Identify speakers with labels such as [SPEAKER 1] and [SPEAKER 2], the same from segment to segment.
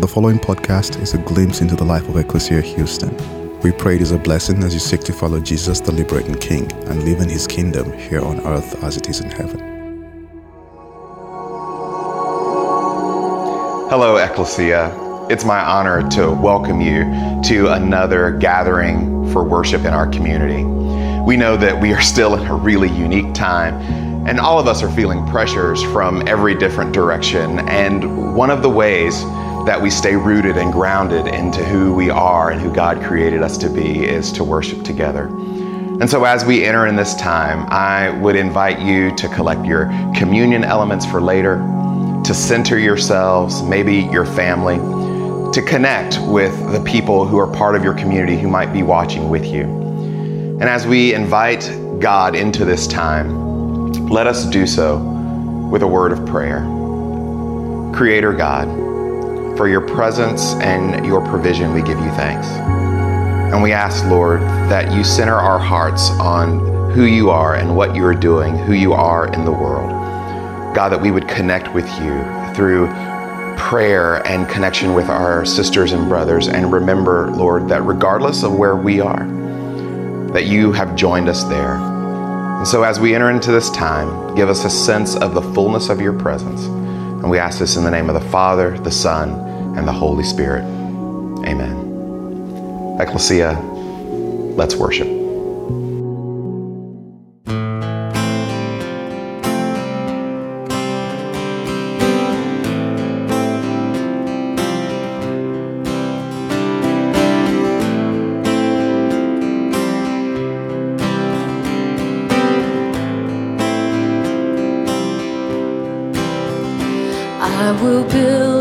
[SPEAKER 1] The following podcast is a glimpse into the life of Ecclesia Houston. We pray it is a blessing as you seek to follow Jesus, the liberating King, and live in his kingdom here on earth as it is in heaven.
[SPEAKER 2] Hello, Ecclesia. It's my honor to welcome you to another gathering for worship in our community. We know that we are still in a really unique time, and all of us are feeling pressures from every different direction. And one of the ways that we stay rooted and grounded into who we are and who God created us to be is to worship together. And so, as we enter in this time, I would invite you to collect your communion elements for later, to center yourselves, maybe your family, to connect with the people who are part of your community who might be watching with you. And as we invite God into this time, let us do so with a word of prayer. Creator God, for your presence and your provision, we give you thanks. And we ask, Lord, that you center our hearts on who you are and what you are doing, who you are in the world. God, that we would connect with you through prayer and connection with our sisters and brothers. And remember, Lord, that regardless of where we are, that you have joined us there. And so as we enter into this time, give us a sense of the fullness of your presence. And we ask this in the name of the Father, the Son, and the Holy Spirit. Amen. Ecclesia, let's worship.
[SPEAKER 3] Will build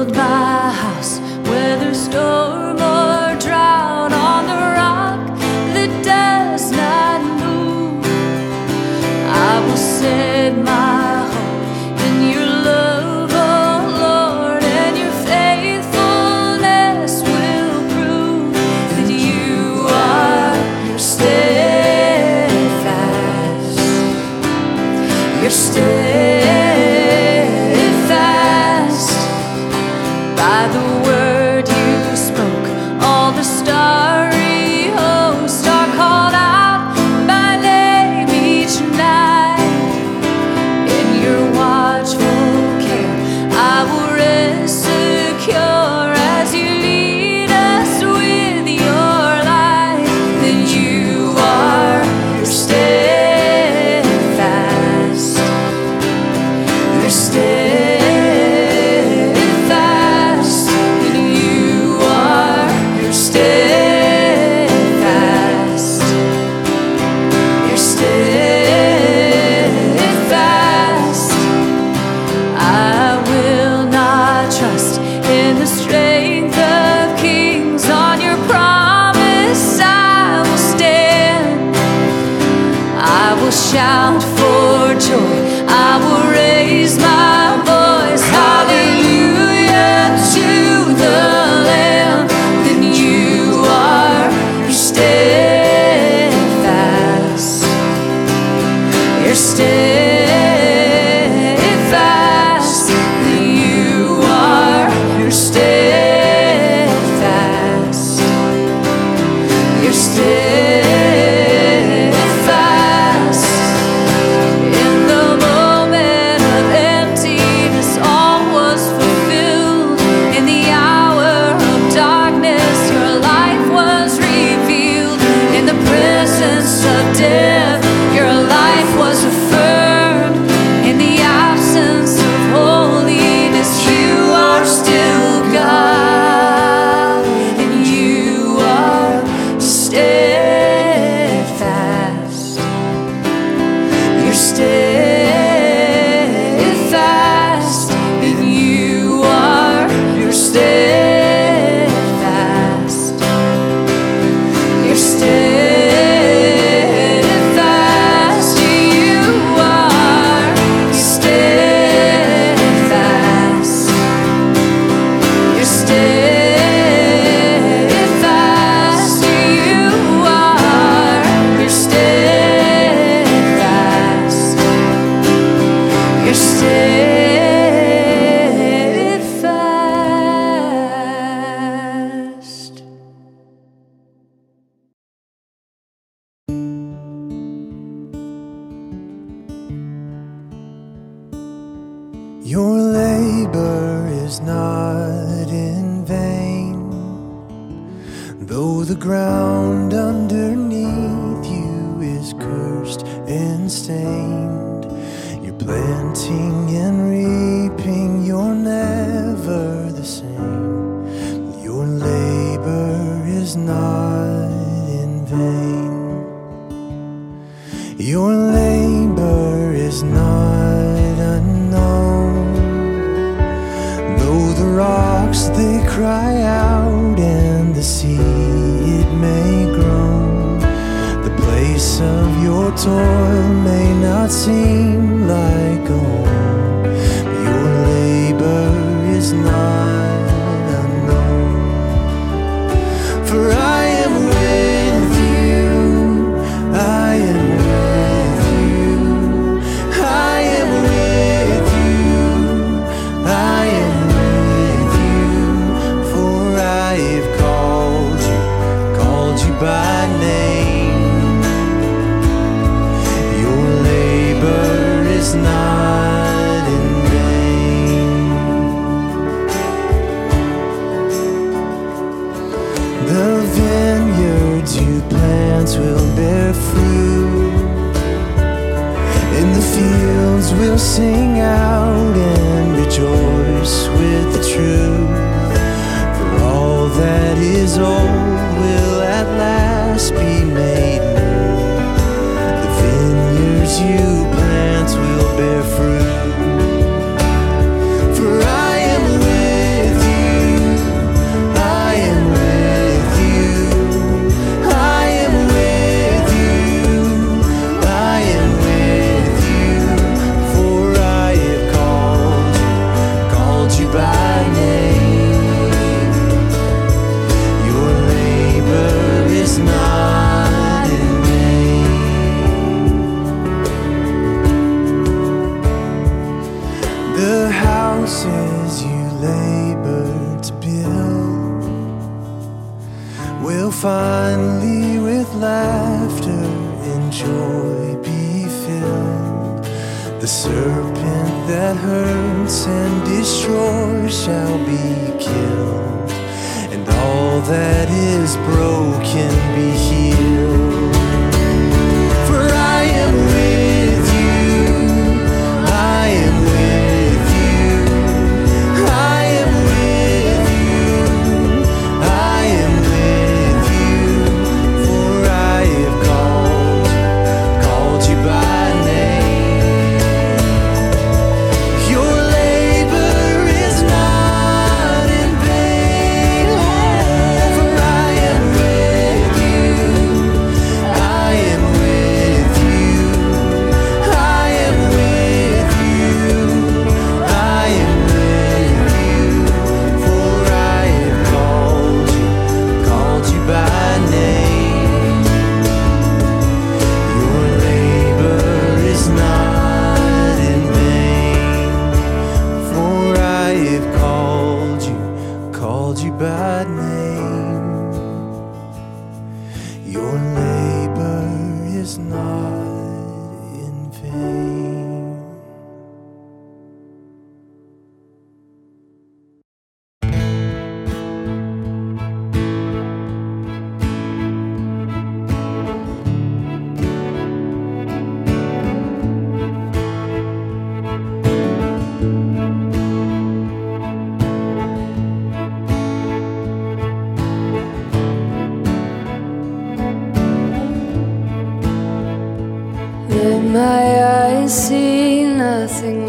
[SPEAKER 4] você.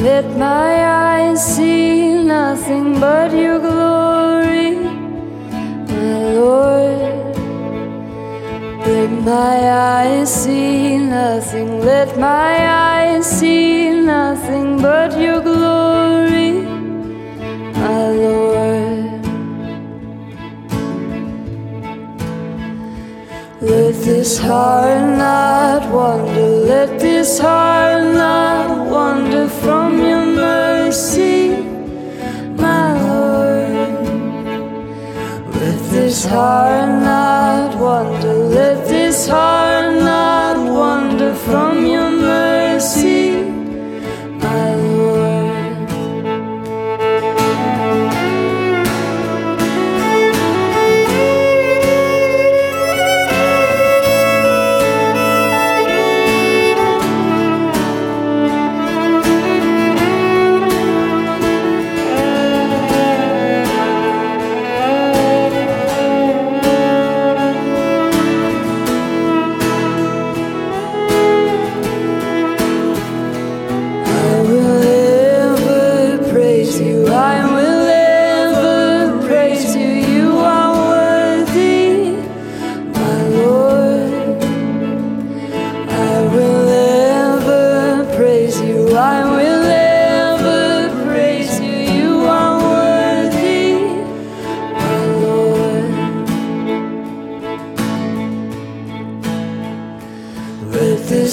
[SPEAKER 3] Let my eyes see nothing but your glory, my Lord. Let my eyes see nothing, let my eyes see nothing but your glory, my Lord. Let this heart not wander, let this heart not wander from this heart not wander, let this heart not wander from you.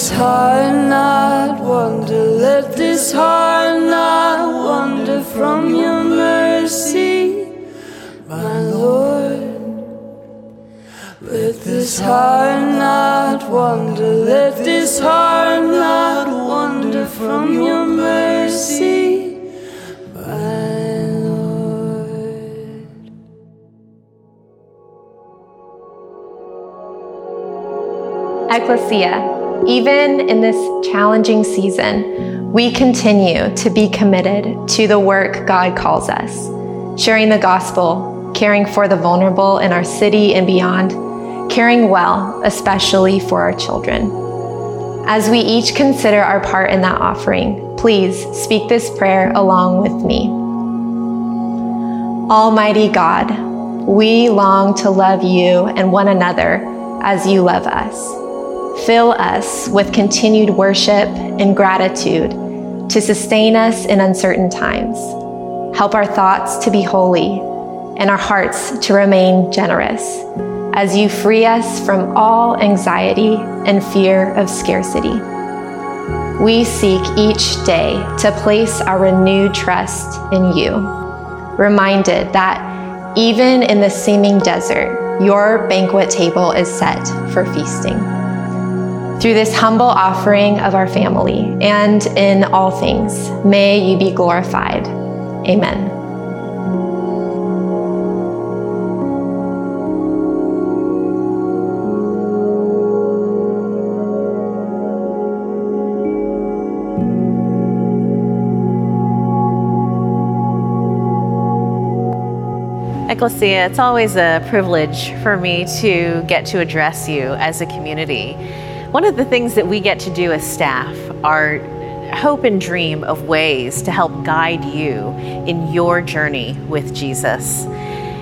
[SPEAKER 3] This heart not wander, let this heart not wander from your mercy, my Lord. Let this heart not wander, let this heart not wander from your mercy, my Lord.
[SPEAKER 5] Ecclesia, even in this challenging season, we continue to be committed to the work God calls us, sharing the gospel, caring for the vulnerable in our city and beyond, caring well, especially for our children. As we each consider our part in that offering, please speak this prayer along with me. Almighty God, we long to love you and one another as you love us. Fill us with continued worship and gratitude to sustain us in uncertain times. Help our thoughts to be holy and our hearts to remain generous as you free us from all anxiety and fear of scarcity. We seek each day to place our renewed trust in you, reminded that even in the seeming desert, your banquet table is set for feasting. Through this humble offering of our family and in all things, may you be glorified. Amen.
[SPEAKER 6] Ecclesia, it's always a privilege for me to get to address you as a community. One of the things that we get to do as staff are hope and dream of ways to help guide you in your journey with Jesus.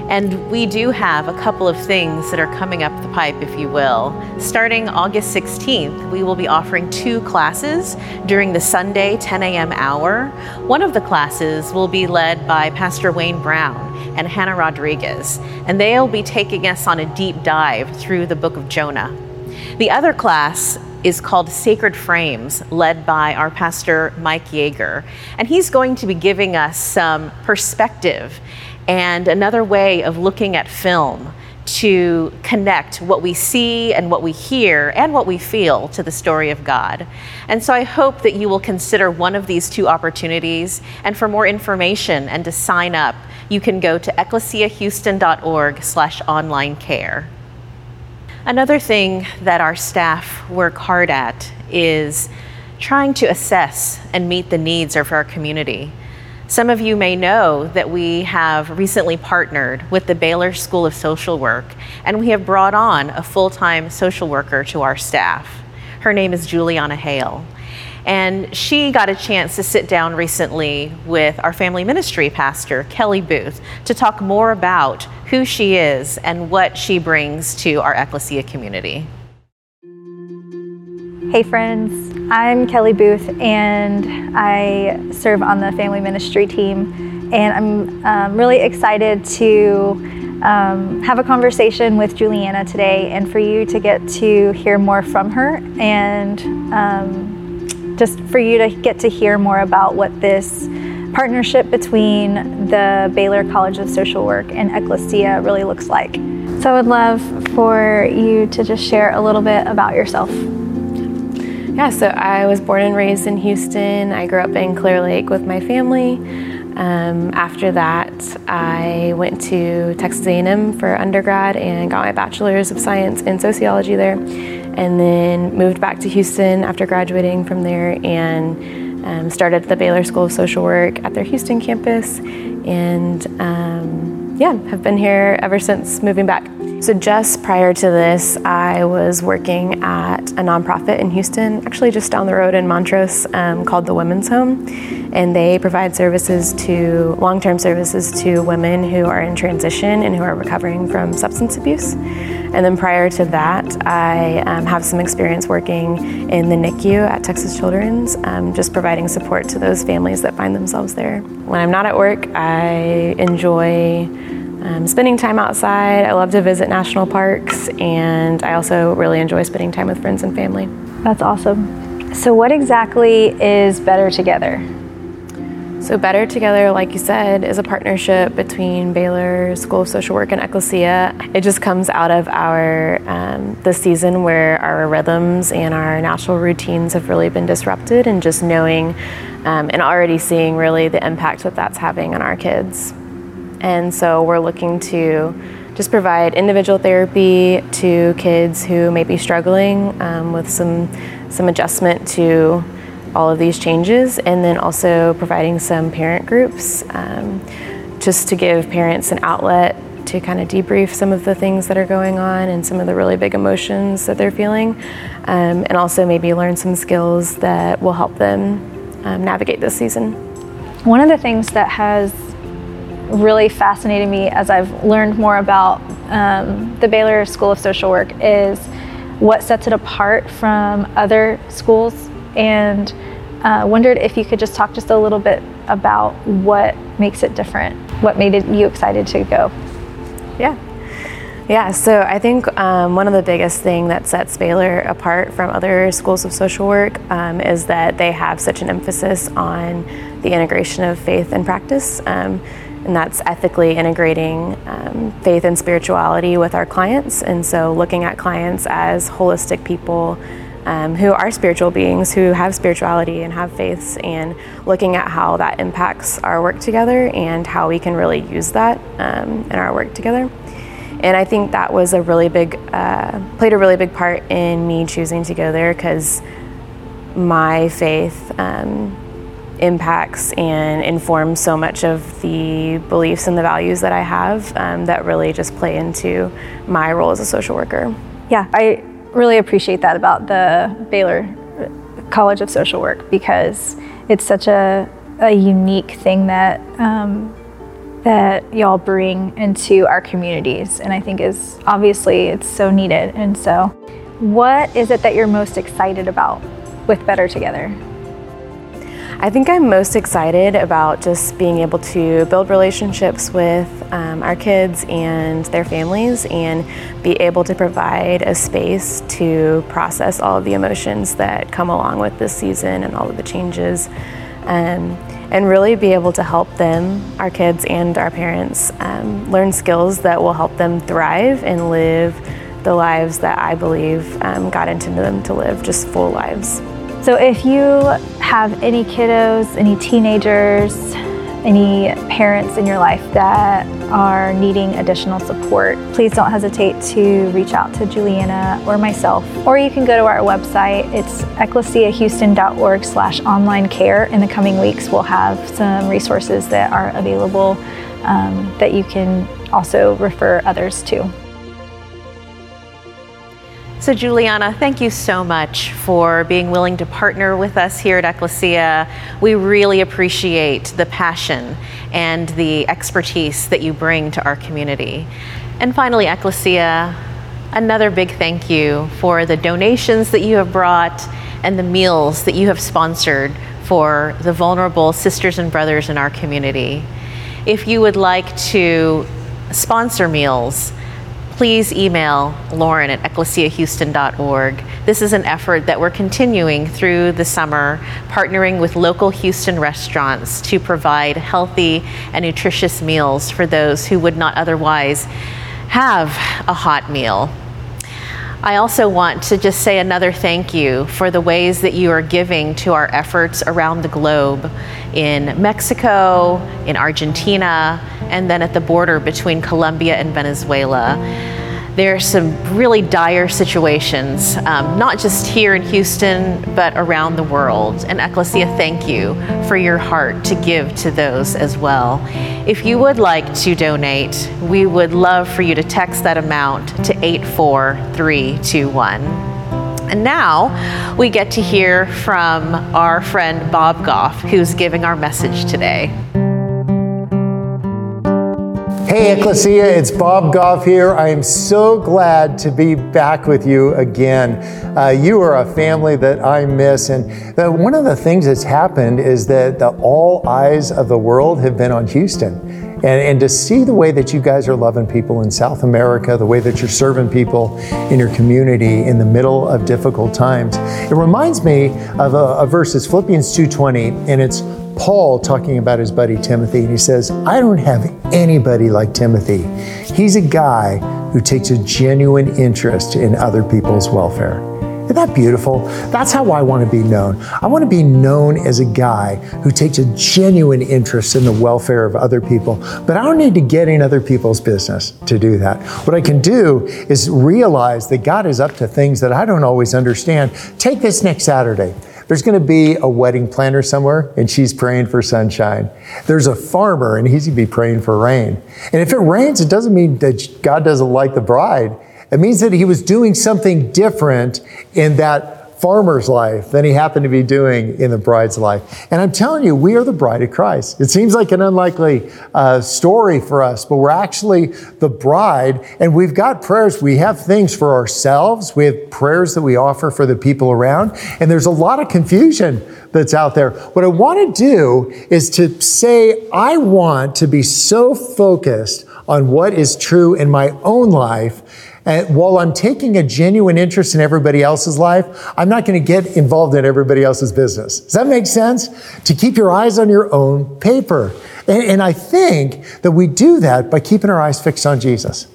[SPEAKER 6] And we do have a couple of things that are coming up the pipe, if you will. Starting August 16th, we will be offering two classes during the Sunday 10 a.m. hour. One of the classes will be led by Pastor Wayne Brown and Hannah Rodriguez, and they'll be taking us on a deep dive through the book of Jonah. The other class is called Sacred Frames, led by our pastor Mike Yeager, and he's going to be giving us some perspective and another way of looking at film to connect what we see and what we hear and what we feel to the story of God. And so I hope that you will consider one of these two opportunities. And for more information and to sign up, you can go to ecclesiahouston.org slash online care. Another thing that our staff work hard at is trying to assess and meet the needs of our community. Some of you may know that we have recently partnered with the Baylor School of Social Work, and we have brought on a full time social worker to our staff. Her name is Juliana Hale. And she got a chance to sit down recently with our family ministry pastor, Kelly Booth, to talk more about who she is and what she brings to our Ecclesia community.
[SPEAKER 7] Hey, friends. I'm Kelly Booth, and I serve on the family ministry team. And I'm um, really excited to um, have a conversation with Juliana today and for you to get to hear more from her and um, just for you to get to hear more about what this partnership between the Baylor College of Social Work and Ecclesia really looks like. So I would love for you to just share a little bit about yourself.
[SPEAKER 8] Yeah, so I was born and raised in Houston. I grew up in Clear Lake with my family. Um, after that, I went to Texas A&M for undergrad and got my bachelor's of science in sociology there, and then moved back to Houston after graduating from there and um, started the Baylor School of Social Work at their Houston campus, and um, yeah, have been here ever since moving back. So, just prior to this, I was working at a nonprofit in Houston, actually just down the road in Montrose, um, called the Women's Home. And they provide services to long term services to women who are in transition and who are recovering from substance abuse. And then prior to that, I um, have some experience working in the NICU at Texas Children's, um, just providing support to those families that find themselves there. When I'm not at work, I enjoy um, spending time outside. I love to visit national parks, and I also really enjoy spending time with friends and family.
[SPEAKER 7] That's awesome. So, what exactly is Better Together?
[SPEAKER 8] So, Better Together, like you said, is a partnership between Baylor School of Social Work and Ecclesia. It just comes out of our um, the season where our rhythms and our natural routines have really been disrupted, and just knowing um, and already seeing really the impact that that's having on our kids. And so, we're looking to just provide individual therapy to kids who may be struggling um, with some some adjustment to all of these changes, and then also providing some parent groups um, just to give parents an outlet to kind of debrief some of the things that are going on and some of the really big emotions that they're feeling, um, and also maybe learn some skills that will help them um, navigate this season.
[SPEAKER 7] One of the things that has really fascinated me as I've learned more about um, the Baylor School of Social Work is what sets it apart from other schools and uh, wondered if you could just talk just a little bit about what makes it different, what made it, you excited to go.
[SPEAKER 8] Yeah. Yeah, so I think um, one of the biggest thing that sets Baylor apart from other schools of social work um, is that they have such an emphasis on the integration of faith and practice. Um, and that's ethically integrating um, faith and spirituality with our clients. And so looking at clients as holistic people um, who are spiritual beings, who have spirituality and have faiths, and looking at how that impacts our work together and how we can really use that um, in our work together. And I think that was a really big, uh, played a really big part in me choosing to go there because my faith um, impacts and informs so much of the beliefs and the values that I have um, that really just play into my role as a social worker.
[SPEAKER 7] Yeah, I really appreciate that about the Baylor College of Social Work because it's such a, a unique thing that um, that y'all bring into our communities, and I think is obviously it's so needed. And so, what is it that you're most excited about with Better Together?
[SPEAKER 8] I think I'm most excited about just being able to build relationships with um, our kids and their families and be able to provide a space to process all of the emotions that come along with this season and all of the changes. Um, and really be able to help them, our kids and our parents, um, learn skills that will help them thrive and live the lives that I believe um, God intended them to live, just full lives.
[SPEAKER 7] So if you have any kiddos, any teenagers, any parents in your life that are needing additional support, please don't hesitate to reach out to Juliana or myself. Or you can go to our website. It's ecclesiahouston.org slash online care. In the coming weeks, we'll have some resources that are available um, that you can also refer others to.
[SPEAKER 6] So, Juliana, thank you so much for being willing to partner with us here at Ecclesia. We really appreciate the passion and the expertise that you bring to our community. And finally, Ecclesia, another big thank you for the donations that you have brought and the meals that you have sponsored for the vulnerable sisters and brothers in our community. If you would like to sponsor meals, please email Lauren at ecclesiahouston.org. This is an effort that we're continuing through the summer, partnering with local Houston restaurants to provide healthy and nutritious meals for those who would not otherwise have a hot meal. I also want to just say another thank you for the ways that you are giving to our efforts around the globe in Mexico, in Argentina, and then at the border between Colombia and Venezuela. There are some really dire situations, um, not just here in Houston, but around the world. And Ecclesia, thank you for your heart to give to those as well. If you would like to donate, we would love for you to text that amount to 84321. And now we get to hear from our friend Bob Goff, who's giving our message today.
[SPEAKER 9] Hey, Ecclesia, it's Bob Goff here. I am so glad to be back with you again. Uh, you are a family that I miss. And the, one of the things that's happened is that the, all eyes of the world have been on Houston. and, and to see the way that you guys are loving people in South America, the way that you're serving people in your community in the middle of difficult times. It reminds me of a, a verse, it's Philippians 2.20, and it's Paul talking about his buddy Timothy, and he says, I don't have anybody like Timothy. He's a guy who takes a genuine interest in other people's welfare. Isn't that beautiful? That's how I want to be known. I want to be known as a guy who takes a genuine interest in the welfare of other people, but I don't need to get in other people's business to do that. What I can do is realize that God is up to things that I don't always understand. Take this next Saturday. There's going to be a wedding planner somewhere, and she's praying for sunshine. There's a farmer, and he's going to be praying for rain. And if it rains, it doesn't mean that God doesn't like the bride. It means that he was doing something different in that farmer's life than he happened to be doing in the bride's life. And I'm telling you, we are the bride of Christ. It seems like an unlikely uh, story for us, but we're actually the bride, and we've got prayers. We have things for ourselves, we have prayers that we offer for the people around, and there's a lot of confusion that's out there. What I want to do is to say, I want to be so focused on what is true in my own life and while I'm taking a genuine interest in everybody else's life, I'm not going to get involved in everybody else's business. Does that make sense? To keep your eyes on your own paper. And, and I think that we do that by keeping our eyes fixed on Jesus.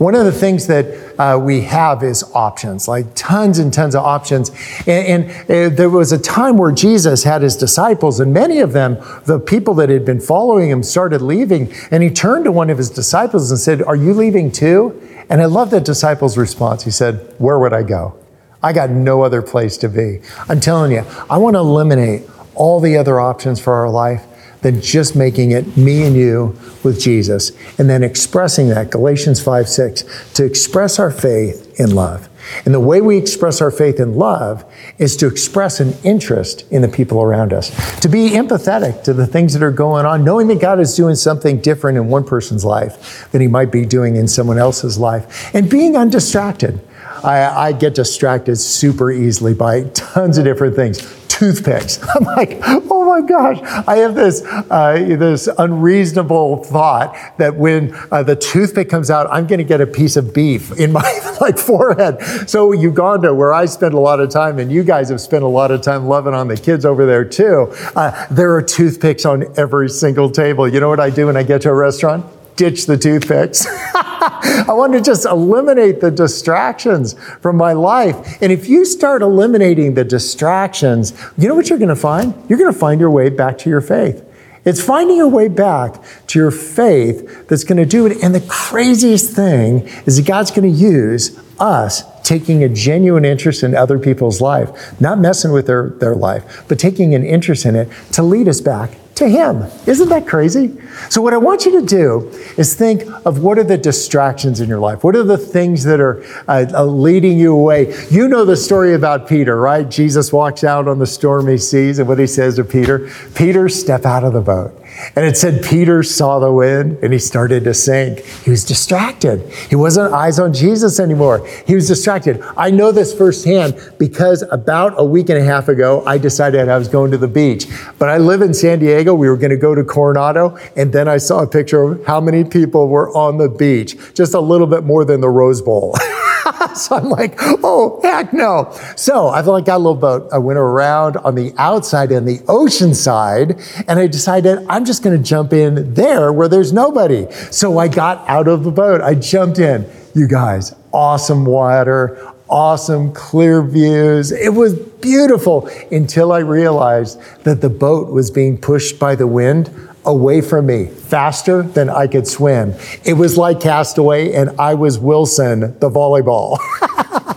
[SPEAKER 9] One of the things that uh, we have is options, like tons and tons of options. And, and uh, there was a time where Jesus had his disciples, and many of them, the people that had been following him, started leaving. And he turned to one of his disciples and said, Are you leaving too? And I love that disciple's response. He said, Where would I go? I got no other place to be. I'm telling you, I want to eliminate all the other options for our life than just making it me and you with Jesus and then expressing that, Galatians 5 6, to express our faith in love. And the way we express our faith in love is to express an interest in the people around us, to be empathetic to the things that are going on, knowing that God is doing something different in one person's life than he might be doing in someone else's life, and being undistracted. I, I get distracted super easily by tons of different things toothpicks. I'm like, oh my gosh, I have this uh, this unreasonable thought that when uh, the toothpick comes out, I'm going to get a piece of beef in my like forehead. So Uganda, where I spend a lot of time, and you guys have spent a lot of time loving on the kids over there too, uh, there are toothpicks on every single table. You know what I do when I get to a restaurant? Ditch the toothpicks. I want to just eliminate the distractions from my life. And if you start eliminating the distractions, you know what you're going to find? You're going to find your way back to your faith. It's finding your way back to your faith that's going to do it. And the craziest thing is that God's going to use us taking a genuine interest in other people's life, not messing with their, their life, but taking an interest in it to lead us back to Him. Isn't that crazy? So, what I want you to do is think of what are the distractions in your life? What are the things that are uh, uh, leading you away? You know the story about Peter, right? Jesus walks out on the stormy seas, and what he says to Peter Peter, step out of the boat. And it said Peter saw the wind and he started to sink. He was distracted. He wasn't eyes on Jesus anymore. He was distracted. I know this firsthand because about a week and a half ago, I decided I was going to the beach. But I live in San Diego. We were going to go to Coronado. And then I saw a picture of how many people were on the beach, just a little bit more than the Rose Bowl. so I'm like, oh, heck no. So I've like got a little boat. I went around on the outside and the ocean side, and I decided I'm just going to jump in there where there's nobody. So I got out of the boat. I jumped in. You guys, awesome water, awesome clear views. It was beautiful until I realized that the boat was being pushed by the wind away from me faster than I could swim. It was like Castaway, and I was Wilson, the volleyball.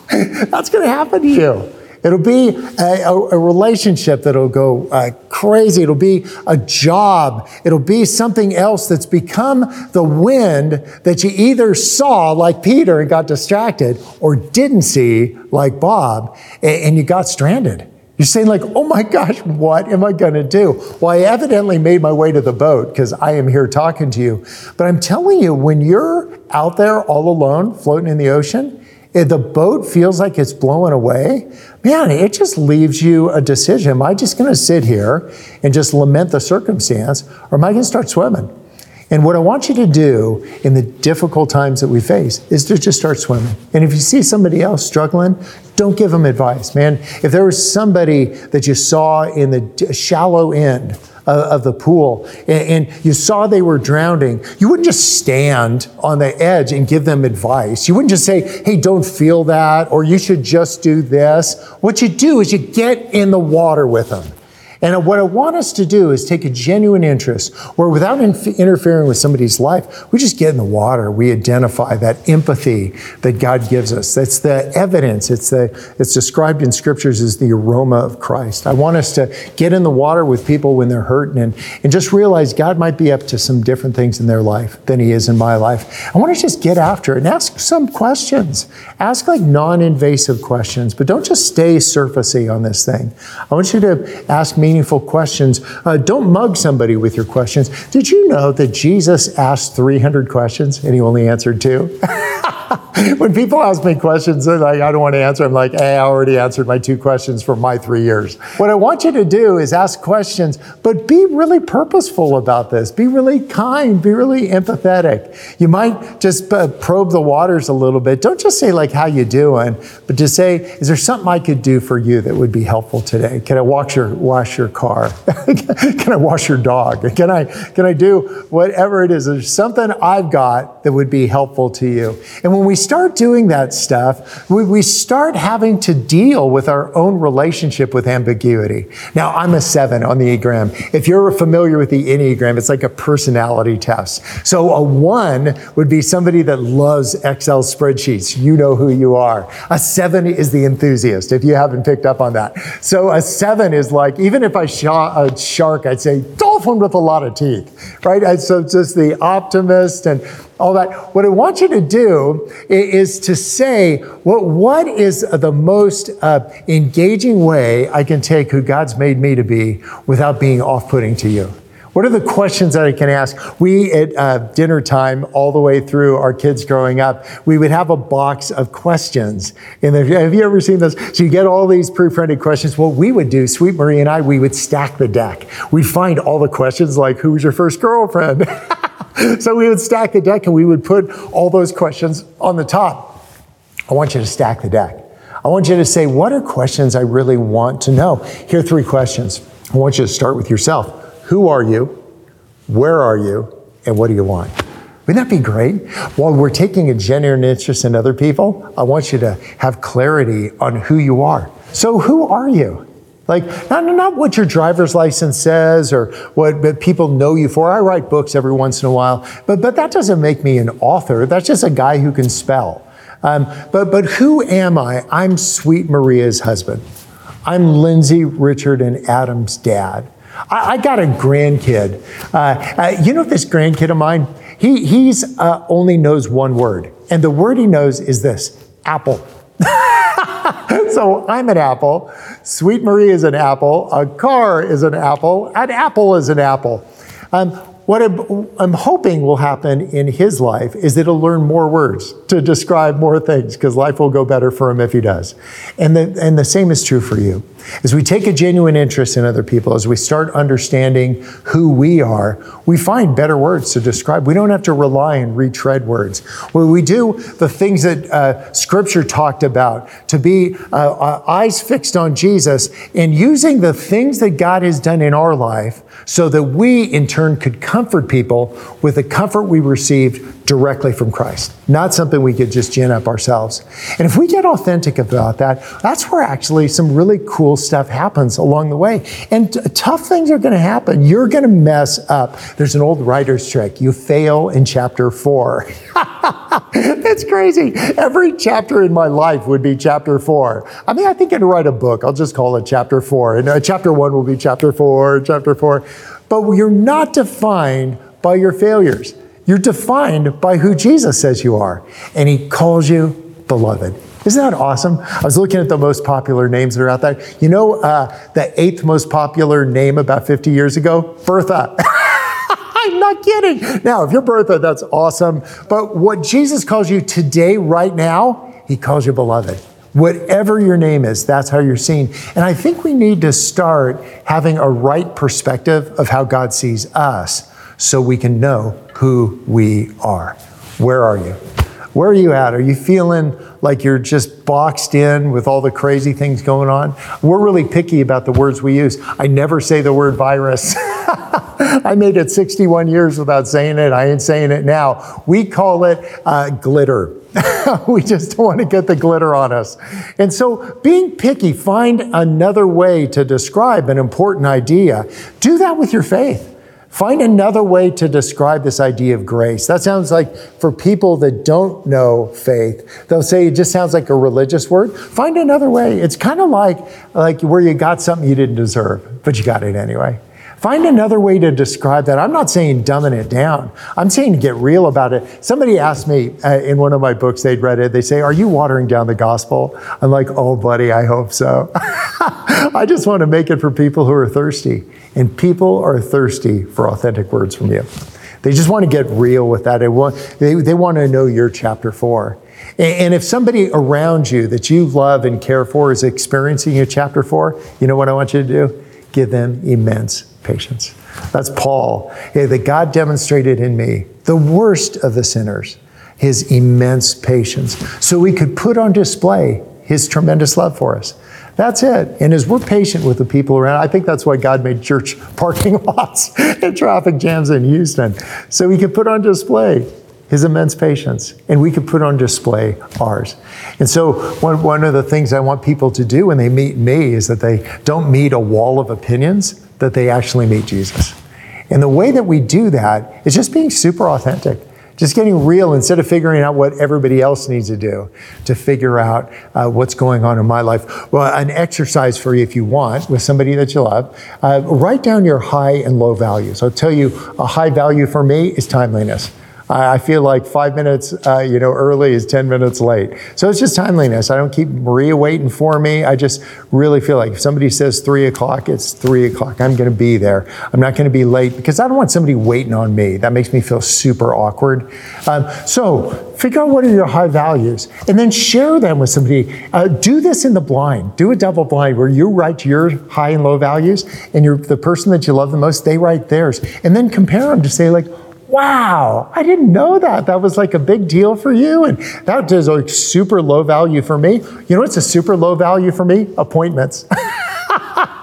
[SPEAKER 9] That's going to happen to you. It'll be a, a, a relationship that'll go uh, crazy. It'll be a job. It'll be something else that's become the wind that you either saw, like Peter, and got distracted, or didn't see, like Bob, and, and you got stranded. You're saying, like, oh my gosh, what am I going to do? Well, I evidently made my way to the boat because I am here talking to you. But I'm telling you, when you're out there all alone, floating in the ocean, if the boat feels like it's blowing away, man, it just leaves you a decision. Am I just going to sit here and just lament the circumstance, or am I going to start swimming? And what I want you to do in the difficult times that we face is to just start swimming. And if you see somebody else struggling, don't give them advice, man. If there was somebody that you saw in the shallow end, of, the pool and, you saw they were drowning, you wouldn't just stand on the edge and give them advice. You wouldn't just say, hey, don't feel that, or you should just do this. What you do is you get in the water with them. And what I want us to do is take a genuine interest where without interfering with somebody's life, we just get in the water. We identify that empathy that God gives us. That's the evidence. It's, the, it's described in scriptures as the aroma of Christ. I want us to get in the water with people when they're hurting and, and just realize God might be up to some different things in their life than he is in my life. I want to just get after it and ask some questions. Ask like non-invasive questions, but don't just stay surfacey on this thing. I want you to ask me meaningful questions. Uh, don't mug somebody with your questions. Did you know that Jesus asked 300 questions and he only answered two? when people ask me questions I don't want to answer, I'm like, hey, I already answered my two questions for my three years. What I want you to do is ask questions, but be really purposeful about this. Be really kind. Be really empathetic. You might just uh, probe the waters a little bit. Don't just say like, how you doing, but just say, is there something I could do for you that would be helpful today? Can I wash your wash your car? can I wash your dog? Can I can I do whatever it is? There's something I've got that would be helpful to you. And when we start doing that stuff, we, we start having to deal with our own relationship with ambiguity. Now, I'm a seven on the Enneagram. If you're familiar with the Enneagram, it's like a personality test. So a one would be somebody that loves Excel spreadsheets. You know who you are. A seven is the enthusiast, if you haven't picked up on that. So a seven is like, even if I shot a shark, I'd say dolphin with a lot of teeth, right? And so just the optimist and all that. What I want you to do is to say, what, what is the most uh, engaging way I can take who God's made me to be without being off putting to you? What are the questions that I can ask? We, at uh, dinner time, all the way through our kids growing up, we would have a box of questions. And have you ever seen this? So you get all these pre-printed questions. What we would do, Sweet Maria and I, we would stack the deck. We'd find all the questions like, who was your first girlfriend? so we would stack the deck and we would put all those questions on the top. I want you to stack the deck. I want you to say, what are questions I really want to know? Here are three questions. I want you to start with yourself. Who are you? Where are you? And what do you want? Wouldn't that be great? While we're taking a genuine interest in other people, I want you to have clarity on who you are. So, who are you? Like, not, not what your driver's license says or what people know you for. I write books every once in a while, but, but that doesn't make me an author. That's just a guy who can spell. Um, but, but who am I? I'm Sweet Maria's husband. I'm Lindsay, Richard, and Adam's dad. I, I got a grandkid. Uh, uh, you know this grandkid of mine? He he's uh, only knows one word, and the word he knows is this: apple. so I'm an apple. Sweet Maria is an apple. A car is an apple. An apple is an apple. Um, what I'm, hoping will happen in his life is that he'll learn more words to describe more things because life will go better for him if he does. And the, and the same is true for you. As we take a genuine interest in other people, as we start understanding who we are, we find better words to describe. We don't have to rely and retread words. When we do the things that uh, Scripture talked about, to be uh, uh, eyes fixed on Jesus and using the things that God has done in our life so that we in turn could comfort people with the comfort we received directly from Christ, not something we could just gin up ourselves. And if we get authentic about that, that's where actually some really cool stuff happens along the way. And t- tough things are going to happen. You're going to mess up. There's an old writer's trick. You fail in chapter four. That's crazy. Every chapter in my life would be chapter four. I mean, I think I'd write a book. I'll just call it chapter four. And uh, chapter one will be chapter four, chapter four. But you're not defined by your failures. You're defined by who Jesus says you are. And he calls you beloved. Isn't that awesome? I was looking at the most popular names that are out there. You know, uh, the eighth most popular name about 50 years ago? Bertha. I'm not kidding. Now, if you're Bertha, that's awesome. But what Jesus calls you today, right now, he calls you beloved. Whatever your name is, that's how you're seen. And I think we need to start having a right perspective of how God sees us so we can know who we are. Where are you? Where are you at? Are you feeling like you're just boxed in with all the crazy things going on? We're really picky about the words we use. I never say the word virus. I made it 61 years without saying it. I ain't saying it now. We call it uh, glitter. we just don't want to get the glitter on us. And so, being picky, find another way to describe an important idea. Do that with your faith. Find another way to describe this idea of grace. That sounds like for people that don't know faith, they'll say it just sounds like a religious word. Find another way. It's kind of like, like where you got something you didn't deserve, but you got it anyway. Find another way to describe that. I'm not saying dumbing it down. I'm saying get real about it. Somebody asked me uh, in one of my books, they'd read it, they say, Are you watering down the gospel? I'm like, Oh, buddy, I hope so. I just want to make it for people who are thirsty. And people are thirsty for authentic words from you. They just want to get real with that. They want, they, they want to know your chapter four. And if somebody around you that you love and care for is experiencing your chapter four, you know what I want you to do? Give them immense patience. That's Paul. that God demonstrated in me, the worst of the sinners, his immense patience. So we could put on display his tremendous love for us. That's it. And as we're patient with the people around, I think that's why God made church parking lots and traffic jams in Houston. So we could put on display his immense patience, and we could put on display ours. And so, one, one of the things I want people to do when they meet me is that they don't meet a wall of opinions, that they actually meet Jesus. And the way that we do that is just being super authentic just getting real instead of figuring out what everybody else needs to do to figure out uh, what's going on in my life. Well, an exercise for you if you want with somebody that you love, uh, write down your high and low values. I'll tell you, a high value for me is timeliness. I feel like five minutes, uh, you know, early is 10 minutes late. So it's just timeliness. I don't keep Maria waiting for me. I just really feel like if somebody says three o'clock, it's three o'clock. I'm going to be there. I'm not going to be late because I don't want somebody waiting on me. That makes me feel super awkward. Um, so figure out what are your high values and then share them with somebody. Uh, do this in the blind. Do a double blind where you write your high and low values and you're the person that you love the most, they write theirs. And then compare them to say like, wow, I didn't know that. That was like a big deal for you. And that is a super low value for me. You know what's a super low value for me? Appointments.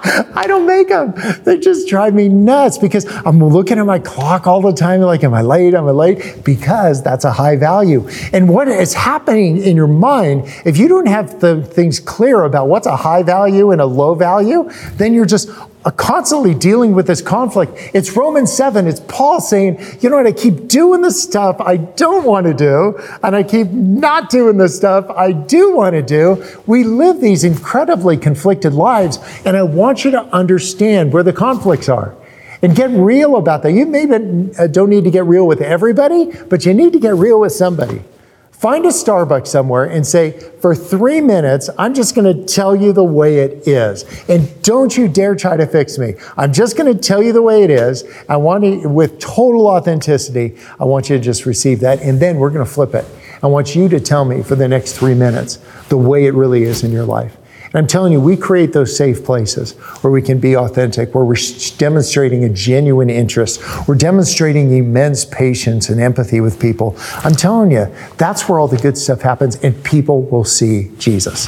[SPEAKER 9] I don't make them. They just drive me nuts because I'm looking at my clock all the time. Like, am I late? Am I late? Because that's a high value. And what is happening in your mind, if you don't have the things clear about what's a high value and a low value, then you're just constantly dealing with this conflict. It's Romans 7. It's Paul saying, you know what? I keep doing the stuff I don't want to do, and I keep not doing the stuff I do want to do. We live these incredibly conflicted lives, and I want you to understand where the conflicts are and get real about that. You maybe uh, don't need to get real with everybody, but you need to get real with somebody. Find a Starbucks somewhere and say, for three minutes, I'm just going to tell you the way it is. And don't you dare try to fix me. I'm just going to tell you the way it is. I want to, with total authenticity, I want you to just receive that. And then we're going to flip it. I want you to tell me for the next three minutes the way it really is in your life. And I'm telling you, we create those safe places where we can be authentic, where we're demonstrating a genuine interest. We're demonstrating immense patience and empathy with people. I'm telling you, that's where all the good stuff happens, and people will see Jesus.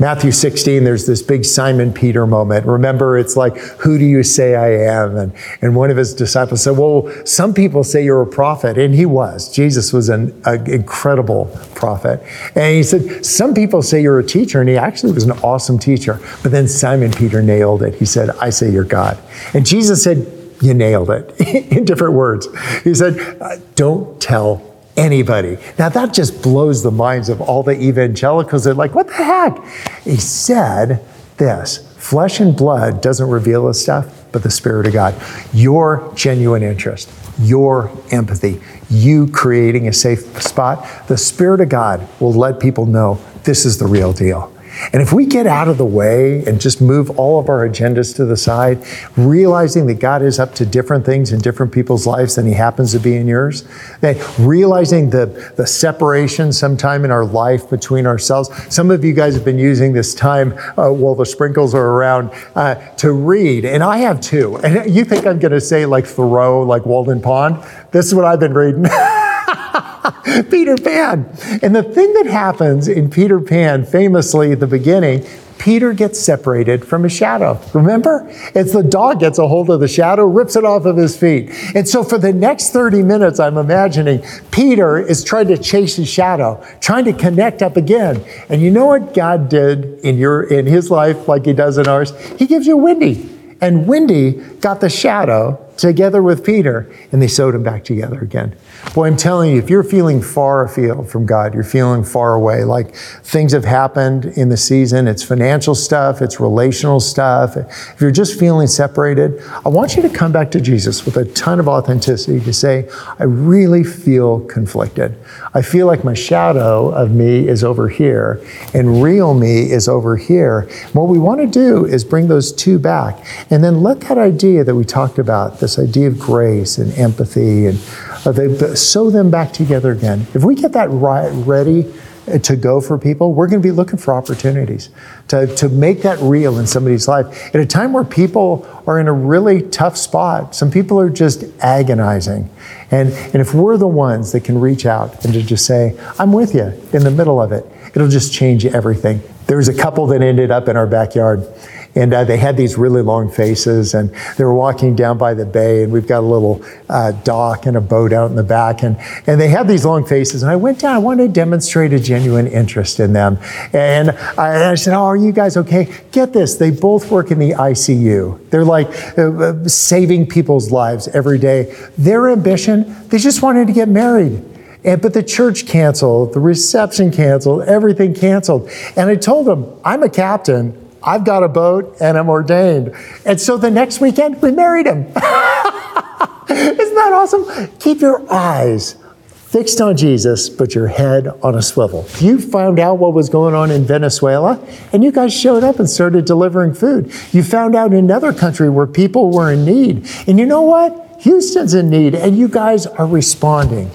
[SPEAKER 9] Matthew 16, there's this big Simon Peter moment. Remember, it's like, who do you say I am? And, and one of his disciples said, well, some people say you're a prophet. And he was. Jesus was an incredible prophet. And he said, some people say you're a teacher. And he actually was an awesome teacher. But then Simon Peter nailed it. He said, I say you're God. And Jesus said, you nailed it in different words. He said, uh, don't tell anybody. Now that just blows the minds of all the evangelicals. They're like, what the heck? He said this flesh and blood doesn't reveal this stuff, but the Spirit of God. Your genuine interest, your empathy, you creating a safe spot, the Spirit of God will let people know this is the real deal. And if we get out of the way and just move all of our agendas to the side, realizing that God is up to different things in different people's lives than He happens to be in yours, that realizing the, the separation sometime in our life between ourselves. Some of you guys have been using this time uh, while the sprinkles are around uh, to read, and I have too. And you think I'm going to say like Thoreau, like Walden Pond? This is what I've been reading. Peter Pan. And the thing that happens in Peter Pan, famously at the beginning, Peter gets separated from his shadow. Remember? It's the dog gets a hold of the shadow, rips it off of his feet. And so for the next 30 minutes, I'm imagining Peter is trying to chase his shadow, trying to connect up again. And you know what God did in your in his life like he does in ours? He gives you Wendy. And Wendy got the shadow together with Peter, and they sewed him back together again. Boy, I'm telling you, if you're feeling far afield from God, you're feeling far away, like things have happened in the season, it's financial stuff, it's relational stuff. If you're just feeling separated, I want you to come back to Jesus with a ton of authenticity to say, I really feel conflicted. I feel like my shadow of me is over here and real me is over here. What we want to do is bring those two back and then let that idea that we talked about, this idea of grace and empathy and uh, they sew them back together again. If we get that right, ready uh, to go for people, we're going to be looking for opportunities to, to make that real in somebody's life. At a time where people are in a really tough spot, some people are just agonizing. And, and if we're the ones that can reach out and to just say, I'm with you in the middle of it, it'll just change everything. There was a couple that ended up in our backyard and uh, they had these really long faces, and they were walking down by the bay, and we've got a little uh, dock and a boat out in the back, and, and they had these long faces. And I went down, I wanted to demonstrate a genuine interest in them. And I, I said, Oh, are you guys okay? Get this, they both work in the ICU. They're like uh, uh, saving people's lives every day. Their ambition, they just wanted to get married. And, but the church canceled, the reception canceled, everything canceled. And I told them, I'm a captain. I've got a boat and I'm ordained. And so the next weekend, we married him. Isn't that awesome? Keep your eyes fixed on Jesus, but your head on a swivel. You found out what was going on in Venezuela, and you guys showed up and started delivering food. You found out in another country where people were in need. And you know what? Houston's in need, and you guys are responding.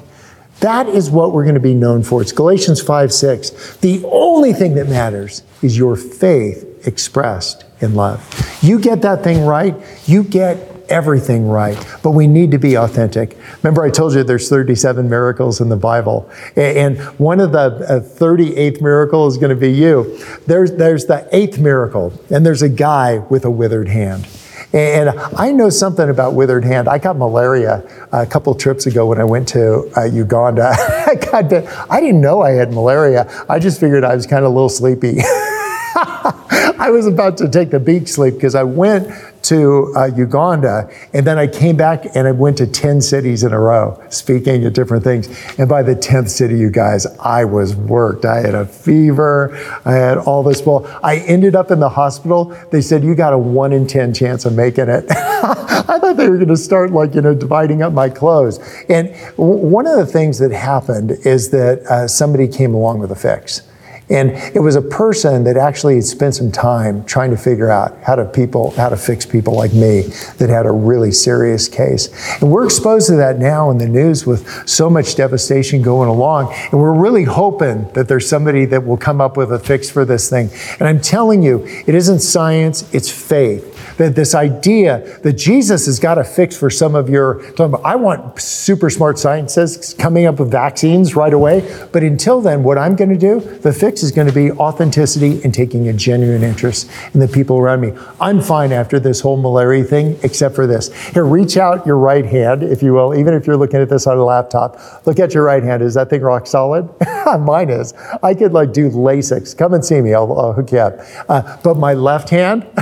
[SPEAKER 9] That is what we're going to be known for. It's Galatians 5 6. The only thing that matters is your faith expressed in love. You get that thing right, you get everything right, but we need to be authentic. Remember, I told you there's 37 miracles in the Bible, and one of the 38th miracle is going to be you. There's, there's the eighth miracle, and there's a guy with a withered hand. And I know something about withered hand. I got malaria a couple trips ago when I went to uh, Uganda. I got bit. I didn't know I had malaria. I just figured I was kind of a little sleepy. I was about to take the beach sleep because I went to uh, Uganda and then I came back and I went to 10 cities in a row speaking at different things. And by the 10th city, you guys, I was worked. I had a fever. I had all this. Well, I ended up in the hospital. They said, you got a one in 10 chance of making it. I thought they were going to start like, you know, dividing up my clothes. And w- one of the things that happened is that uh, somebody came along with a fix. And it was a person that actually had spent some time trying to figure out how to people, how to fix people like me that had a really serious case. And we're exposed to that now in the news with so much devastation going along. And we're really hoping that there's somebody that will come up with a fix for this thing. And I'm telling you, it isn't science, it's faith that this idea that Jesus has got a fix for some of your, I want super smart scientists coming up with vaccines right away. But until then, what I'm going to do, the fix is going to be authenticity and taking a genuine interest in the people around me. I'm fine after this whole malaria thing, except for this. Here, reach out your right hand, if you will, even if you're looking at this on a laptop. Look at your right hand. Is that thing rock solid? Mine is. I could like do LASIK. Come and see me. I'll, I'll hook you up. Uh, but my left hand,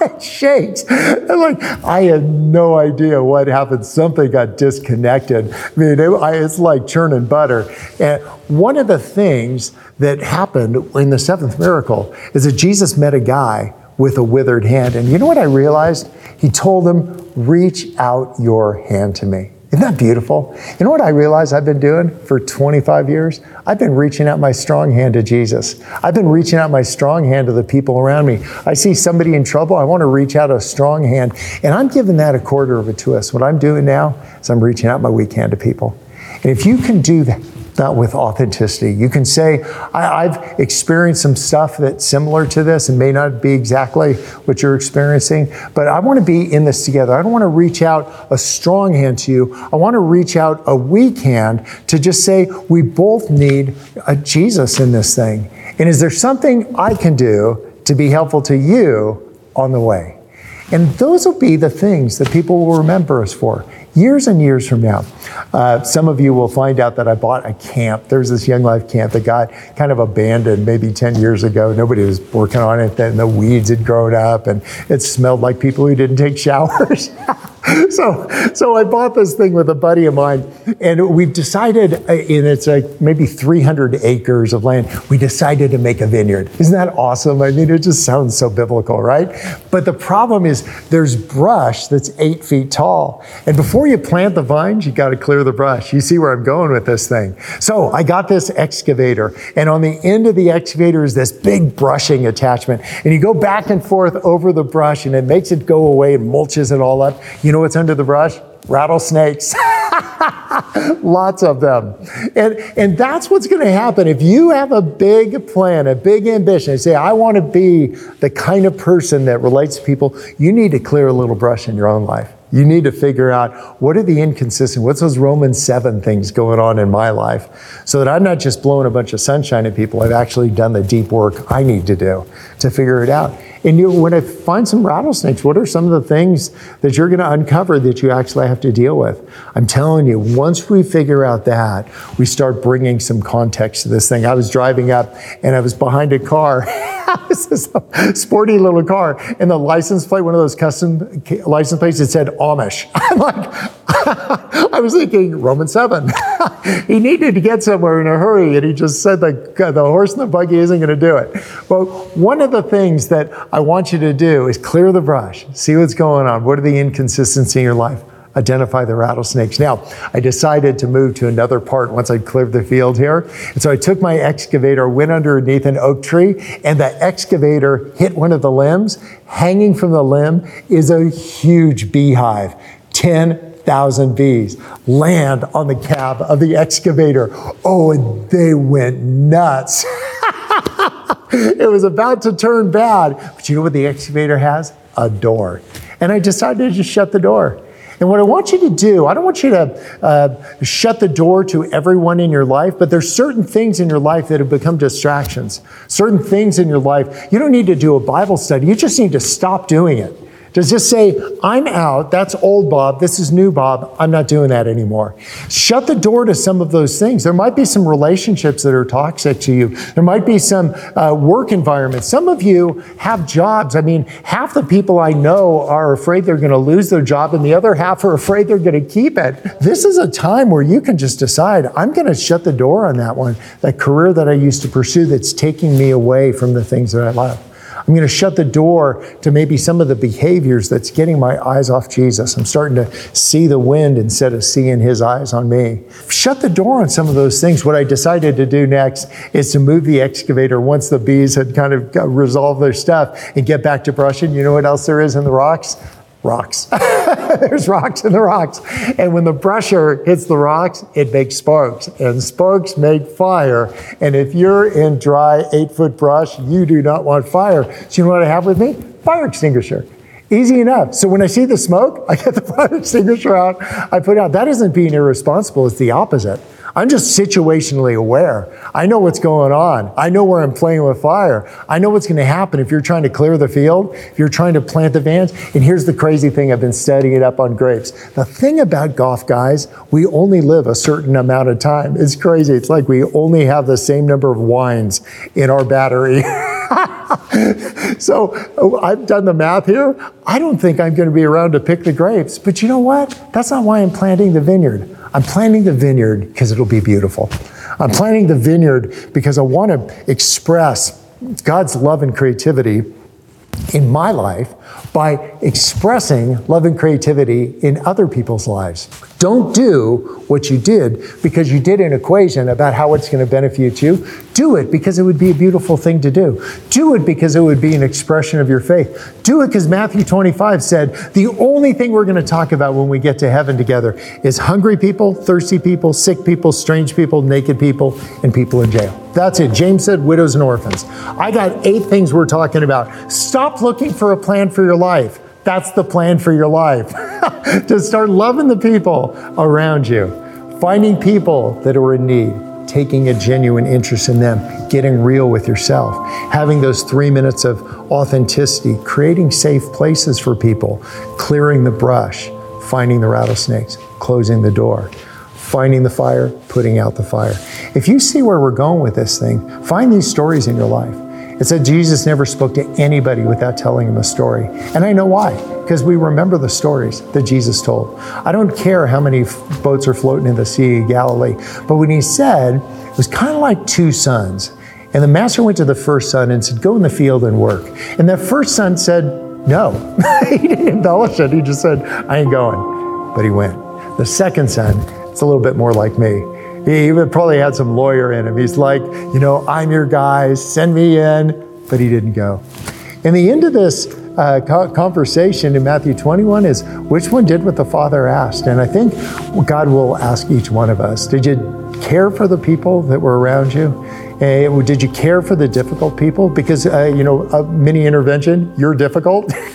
[SPEAKER 9] it shakes. And like, I had no idea what happened. Something got disconnected. I mean, it, I, it's like churning butter. And one of the things that happened in the seventh miracle is that Jesus met a guy with a withered hand. And you know what I realized? He told him, Reach out your hand to me. Isn't that beautiful? You know what I realize I've been doing for 25 years? I've been reaching out my strong hand to Jesus. I've been reaching out my strong hand to the people around me. I see somebody in trouble, I want to reach out a strong hand, and I'm giving that a quarter of a twist. What I'm doing now is I'm reaching out my weak hand to people. And if you can do that, that with authenticity. You can say, I, have experienced some stuff that's similar to this and may not be exactly what you're experiencing, but I want to be in this together. I don't want to reach out a strong hand to you. I want to reach out a weak hand to just say, we both need a Jesus in this thing. And is there something I can do to be helpful to you on the way? And those will be the things that people will remember us for years and years from now. Uh, some of you will find out that I bought a camp. There's this Young Life camp that got kind of abandoned maybe 10 years ago. Nobody was working on it then. The weeds had grown up and it smelled like people who didn't take showers. so, so I bought this thing with a buddy of mine, and we've decided, uh, and it's like maybe 300 acres of land. We decided to make a vineyard. Isn't that awesome? I mean, it just sounds so biblical, right? But the problem is, there's brush that's eight feet tall, and before you plant the vines, you got to clear the brush. You see where I'm going with this thing? So I got this excavator, and on the end of the excavator is this big brushing attachment, and you go back and forth over the brush, and it makes it go away and mulches it all up. You know what's under the brush? Rattlesnakes. Lots of them. And, and that's what's going to happen. If you have a big plan, a big ambition, and say, I want to be the kind of person that relates to people, you need to clear a little brush in your own life. You need to figure out what are the inconsistent, what's those Romans 7 things going on in my life so that I'm not just blowing a bunch of sunshine at people. I've actually done the deep work I need to do to figure it out. And you, when I find some rattlesnakes, what are some of the things that you're going to uncover that you actually have to deal with? I'm telling you, once we figure out that, we start bringing some context to this thing. I was driving up and I was behind a car. this is a sporty little car, and the license plate, one of those custom license plates, it said Amish. I'm like, I was thinking Roman 7. he needed to get somewhere in a hurry, and he just said that the horse and the buggy isn't going to do it. Well, one of the things that I want you to do is clear the brush, see what's going on. What are the inconsistencies in your life? Identify the rattlesnakes. Now, I decided to move to another part once I cleared the field here. And so I took my excavator, went underneath an oak tree, and the excavator hit one of the limbs. Hanging from the limb is a huge beehive. 10,000 bees land on the cab of the excavator. Oh, and they went nuts. it was about to turn bad. But you know what the excavator has? A door. And I decided to just shut the door. And what I want you to do, I don't want you to uh, shut the door to everyone in your life, but there's certain things in your life that have become distractions. Certain things in your life, you don't need to do a Bible study. You just need to stop doing it to just say, I'm out, that's old Bob, this is new Bob, I'm not doing that anymore. Shut the door to some of those things. There might be some relationships that are toxic to you, there might be some uh, work environments. Some of you have jobs. I mean, half the people I know are afraid they're going to lose their job, and the other half are afraid they're going to keep it. This is a time where you can just decide, I'm going to shut the door on that one, that career that I used to pursue that's taking me away from the things that I love. I'm going to shut the door to maybe some of the behaviors that's getting my eyes off Jesus. I'm starting to see the wind instead of seeing his eyes on me. Shut the door on some of those things. What I decided to do next is to move the excavator once the bees had kind of resolved their stuff and get back to brushing. You know what else there is in the rocks? Rocks. There's rocks in the rocks. And when the brusher hits the rocks, it makes sparks. And sparks make fire. And if you're in dry eight foot brush, you do not want fire. So you know what I have with me? Fire extinguisher. Easy enough. So when I see the smoke, I get the fire extinguisher out, I put it out. That isn't being irresponsible, it's the opposite. I'm just situationally aware. I know what's going on. I know where I'm playing with fire. I know what's going to happen if you're trying to clear the field, if you're trying to plant the vines. And here's the crazy thing I've been studying it up on grapes. The thing about golf guys, we only live a certain amount of time. It's crazy. It's like we only have the same number of wines in our battery. so I've done the math here. I don't think I'm going to be around to pick the grapes. But you know what? That's not why I'm planting the vineyard. I'm planting the vineyard because it'll be beautiful. I'm planting the vineyard because I want to express God's love and creativity in my life by expressing love and creativity in other people's lives. Don't do what you did because you did an equation about how it's going to benefit you. Do it because it would be a beautiful thing to do. Do it because it would be an expression of your faith. Do it because Matthew 25 said the only thing we're going to talk about when we get to heaven together is hungry people, thirsty people, sick people, strange people, naked people, and people in jail. That's it. James said widows and orphans. I got eight things we're talking about. Stop looking for a plan for your life. That's the plan for your life. to start loving the people around you, finding people that are in need, taking a genuine interest in them, getting real with yourself, having those three minutes of authenticity, creating safe places for people, clearing the brush, finding the rattlesnakes, closing the door, finding the fire, putting out the fire. If you see where we're going with this thing, find these stories in your life. It said Jesus never spoke to anybody without telling him a story. And I know why, because we remember the stories that Jesus told. I don't care how many boats are floating in the Sea of Galilee, but when he said, it was kind of like two sons. And the master went to the first son and said, Go in the field and work. And that first son said, No. he didn't embellish it. He just said, I ain't going. But he went. The second son, it's a little bit more like me. He even probably had some lawyer in him. He's like, you know, I'm your guy, send me in. But he didn't go. And the end of this uh, conversation in Matthew 21 is which one did what the Father asked? And I think God will ask each one of us Did you care for the people that were around you? Uh, did you care for the difficult people? Because, uh, you know, a mini intervention, you're difficult.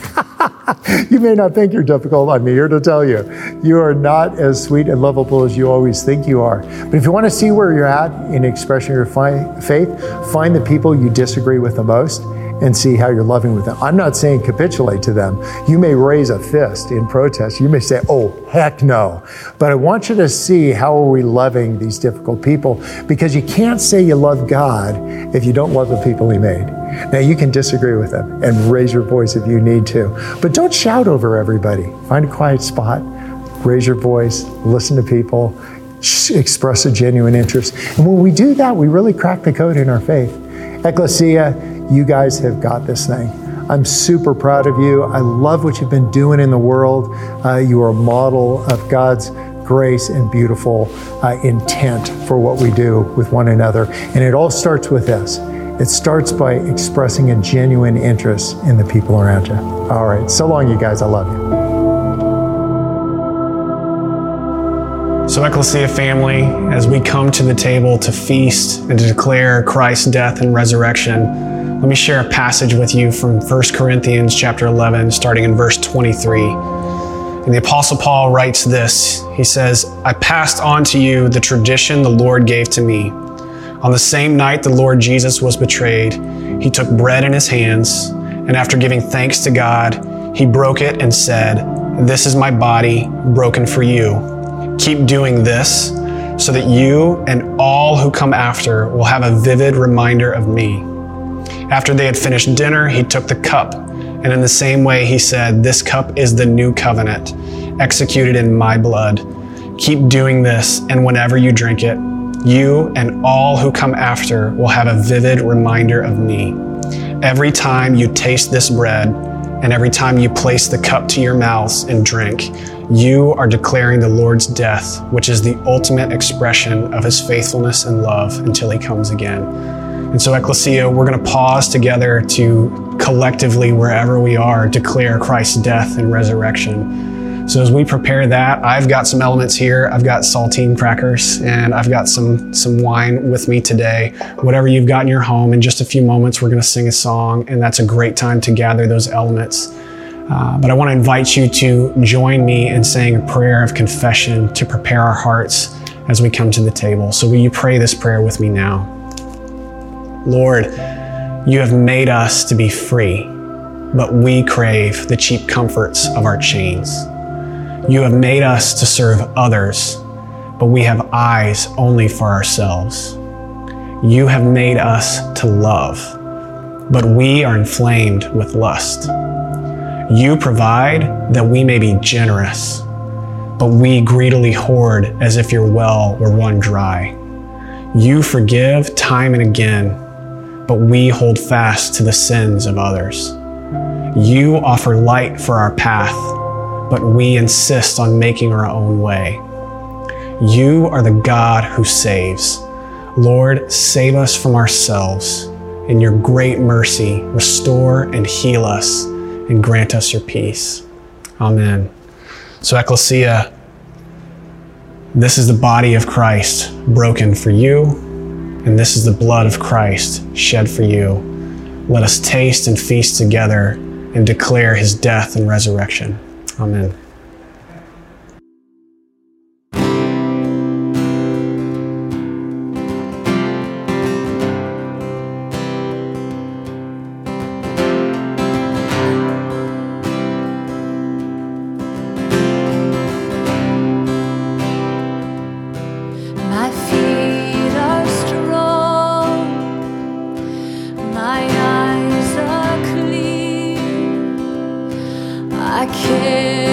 [SPEAKER 9] you may not think you're difficult. I'm here to tell you, you are not as sweet and lovable as you always think you are. But if you want to see where you're at in expressing your fi- faith, find the people you disagree with the most and see how you're loving with them. I'm not saying capitulate to them. You may raise a fist in protest. You may say, "Oh, heck no." But I want you to see how are we loving these difficult people because you can't say you love God if you don't love the people he made. Now you can disagree with them and raise your voice if you need to. But don't shout over everybody. Find a quiet spot, raise your voice, listen to people, express a genuine interest. And when we do that, we really crack the code in our faith. Ecclesia, you guys have got this thing. I'm super proud of you. I love what you've been doing in the world. Uh, you are a model of God's grace and beautiful uh, intent for what we do with one another. And it all starts with this it starts by expressing a genuine interest in the people around you. All right. So long, you guys. I love you.
[SPEAKER 10] So, Ecclesia family, as we come to the table to feast and to declare Christ's death and resurrection, let me share a passage with you from 1 Corinthians chapter 11, starting in verse 23. And the Apostle Paul writes this He says, I passed on to you the tradition the Lord gave to me. On the same night the Lord Jesus was betrayed, he took bread in his hands, and after giving thanks to God, he broke it and said, This is my body broken for you. Keep doing this so that you and all who come after will have a vivid reminder of me. After they had finished dinner, he took the cup, and in the same way he said, This cup is the new covenant, executed in my blood. Keep doing this, and whenever you drink it, you and all who come after will have a vivid reminder of me. Every time you taste this bread, and every time you place the cup to your mouths and drink, you are declaring the Lord's death, which is the ultimate expression of his faithfulness and love until he comes again. And so, Ecclesia, we're going to pause together to collectively, wherever we are, declare Christ's death and resurrection. So as we prepare that, I've got some elements here. I've got saltine crackers and I've got some some wine with me today. Whatever you've got in your home, in just a few moments, we're going to sing a song, and that's a great time to gather those elements. Uh, but I want to invite you to join me in saying a prayer of confession to prepare our hearts as we come to the table. So will you pray this prayer with me now? Lord, you have made us to be free, but we crave the cheap comforts of our chains. You have made us to serve others, but we have eyes only for ourselves. You have made us to love, but we are inflamed with lust. You provide that we may be generous, but we greedily hoard as if your well were run dry. You forgive time and again, but we hold fast to the sins of others. You offer light for our path but we insist on making our own way. You are the God who saves. Lord, save us from ourselves. In your great mercy, restore and heal us and grant us your peace. Amen. So, Ecclesia, this is the body of Christ broken for you, and this is the blood of Christ shed for you. Let us taste and feast together and declare his death and resurrection. Amen.
[SPEAKER 3] I
[SPEAKER 11] can't.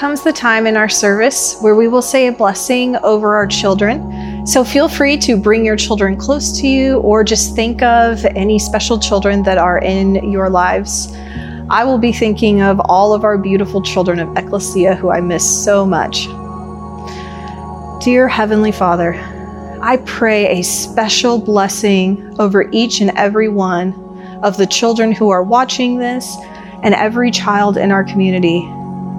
[SPEAKER 11] Comes the time in our service where we will say a blessing over our children. So feel free to bring your children close to you or just think of any special children that are in your lives. I will be thinking of all of our beautiful children of Ecclesia who I miss so much. Dear Heavenly Father, I pray a special blessing over each and every one of the children who are watching this and every child in our community.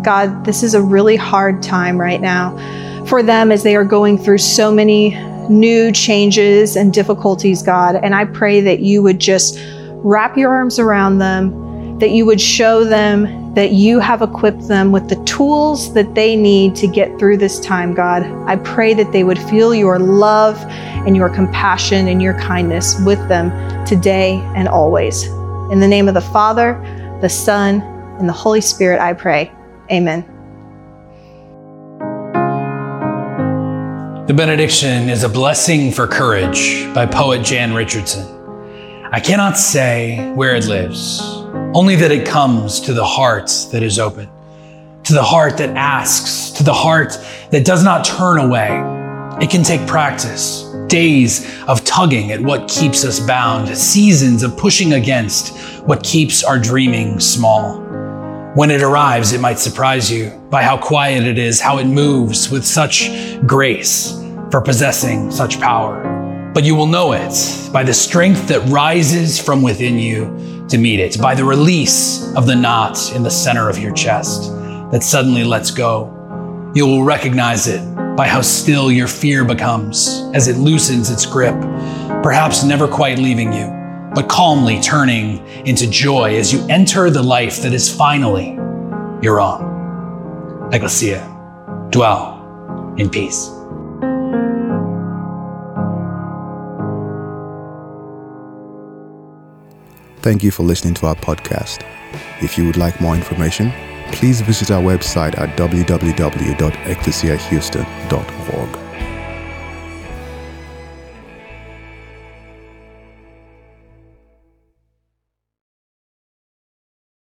[SPEAKER 11] God, this is a really hard time right now for them as they are going through so many new changes and difficulties, God. And I pray that you would just wrap your arms around them, that you would show them that you have equipped them with the tools that they need to get through this time, God. I pray that they would feel your love and your compassion and your kindness with them today and always. In the name of the Father, the Son, and the Holy Spirit, I pray. Amen.
[SPEAKER 12] The benediction is a blessing for courage by poet Jan Richardson. I cannot say where it lives, only that it comes to the heart that is open, to the heart that asks, to the heart that does not turn away. It can take practice, days of tugging at what keeps us bound, seasons of pushing against what keeps our dreaming small. When it arrives, it might surprise you by how quiet it is, how it moves with such grace for possessing such power. But you will know it by the strength that rises from within you to meet it, by the release of the knot in the center of your chest that suddenly lets go. You will recognize it by how still your fear becomes as it loosens its grip, perhaps never quite leaving you but calmly turning into joy as you enter the life that is finally your own. Ecclesia, dwell in peace.
[SPEAKER 1] Thank you for listening to our podcast. If you would like more information, please visit our website at www.ecclesiahouston.org.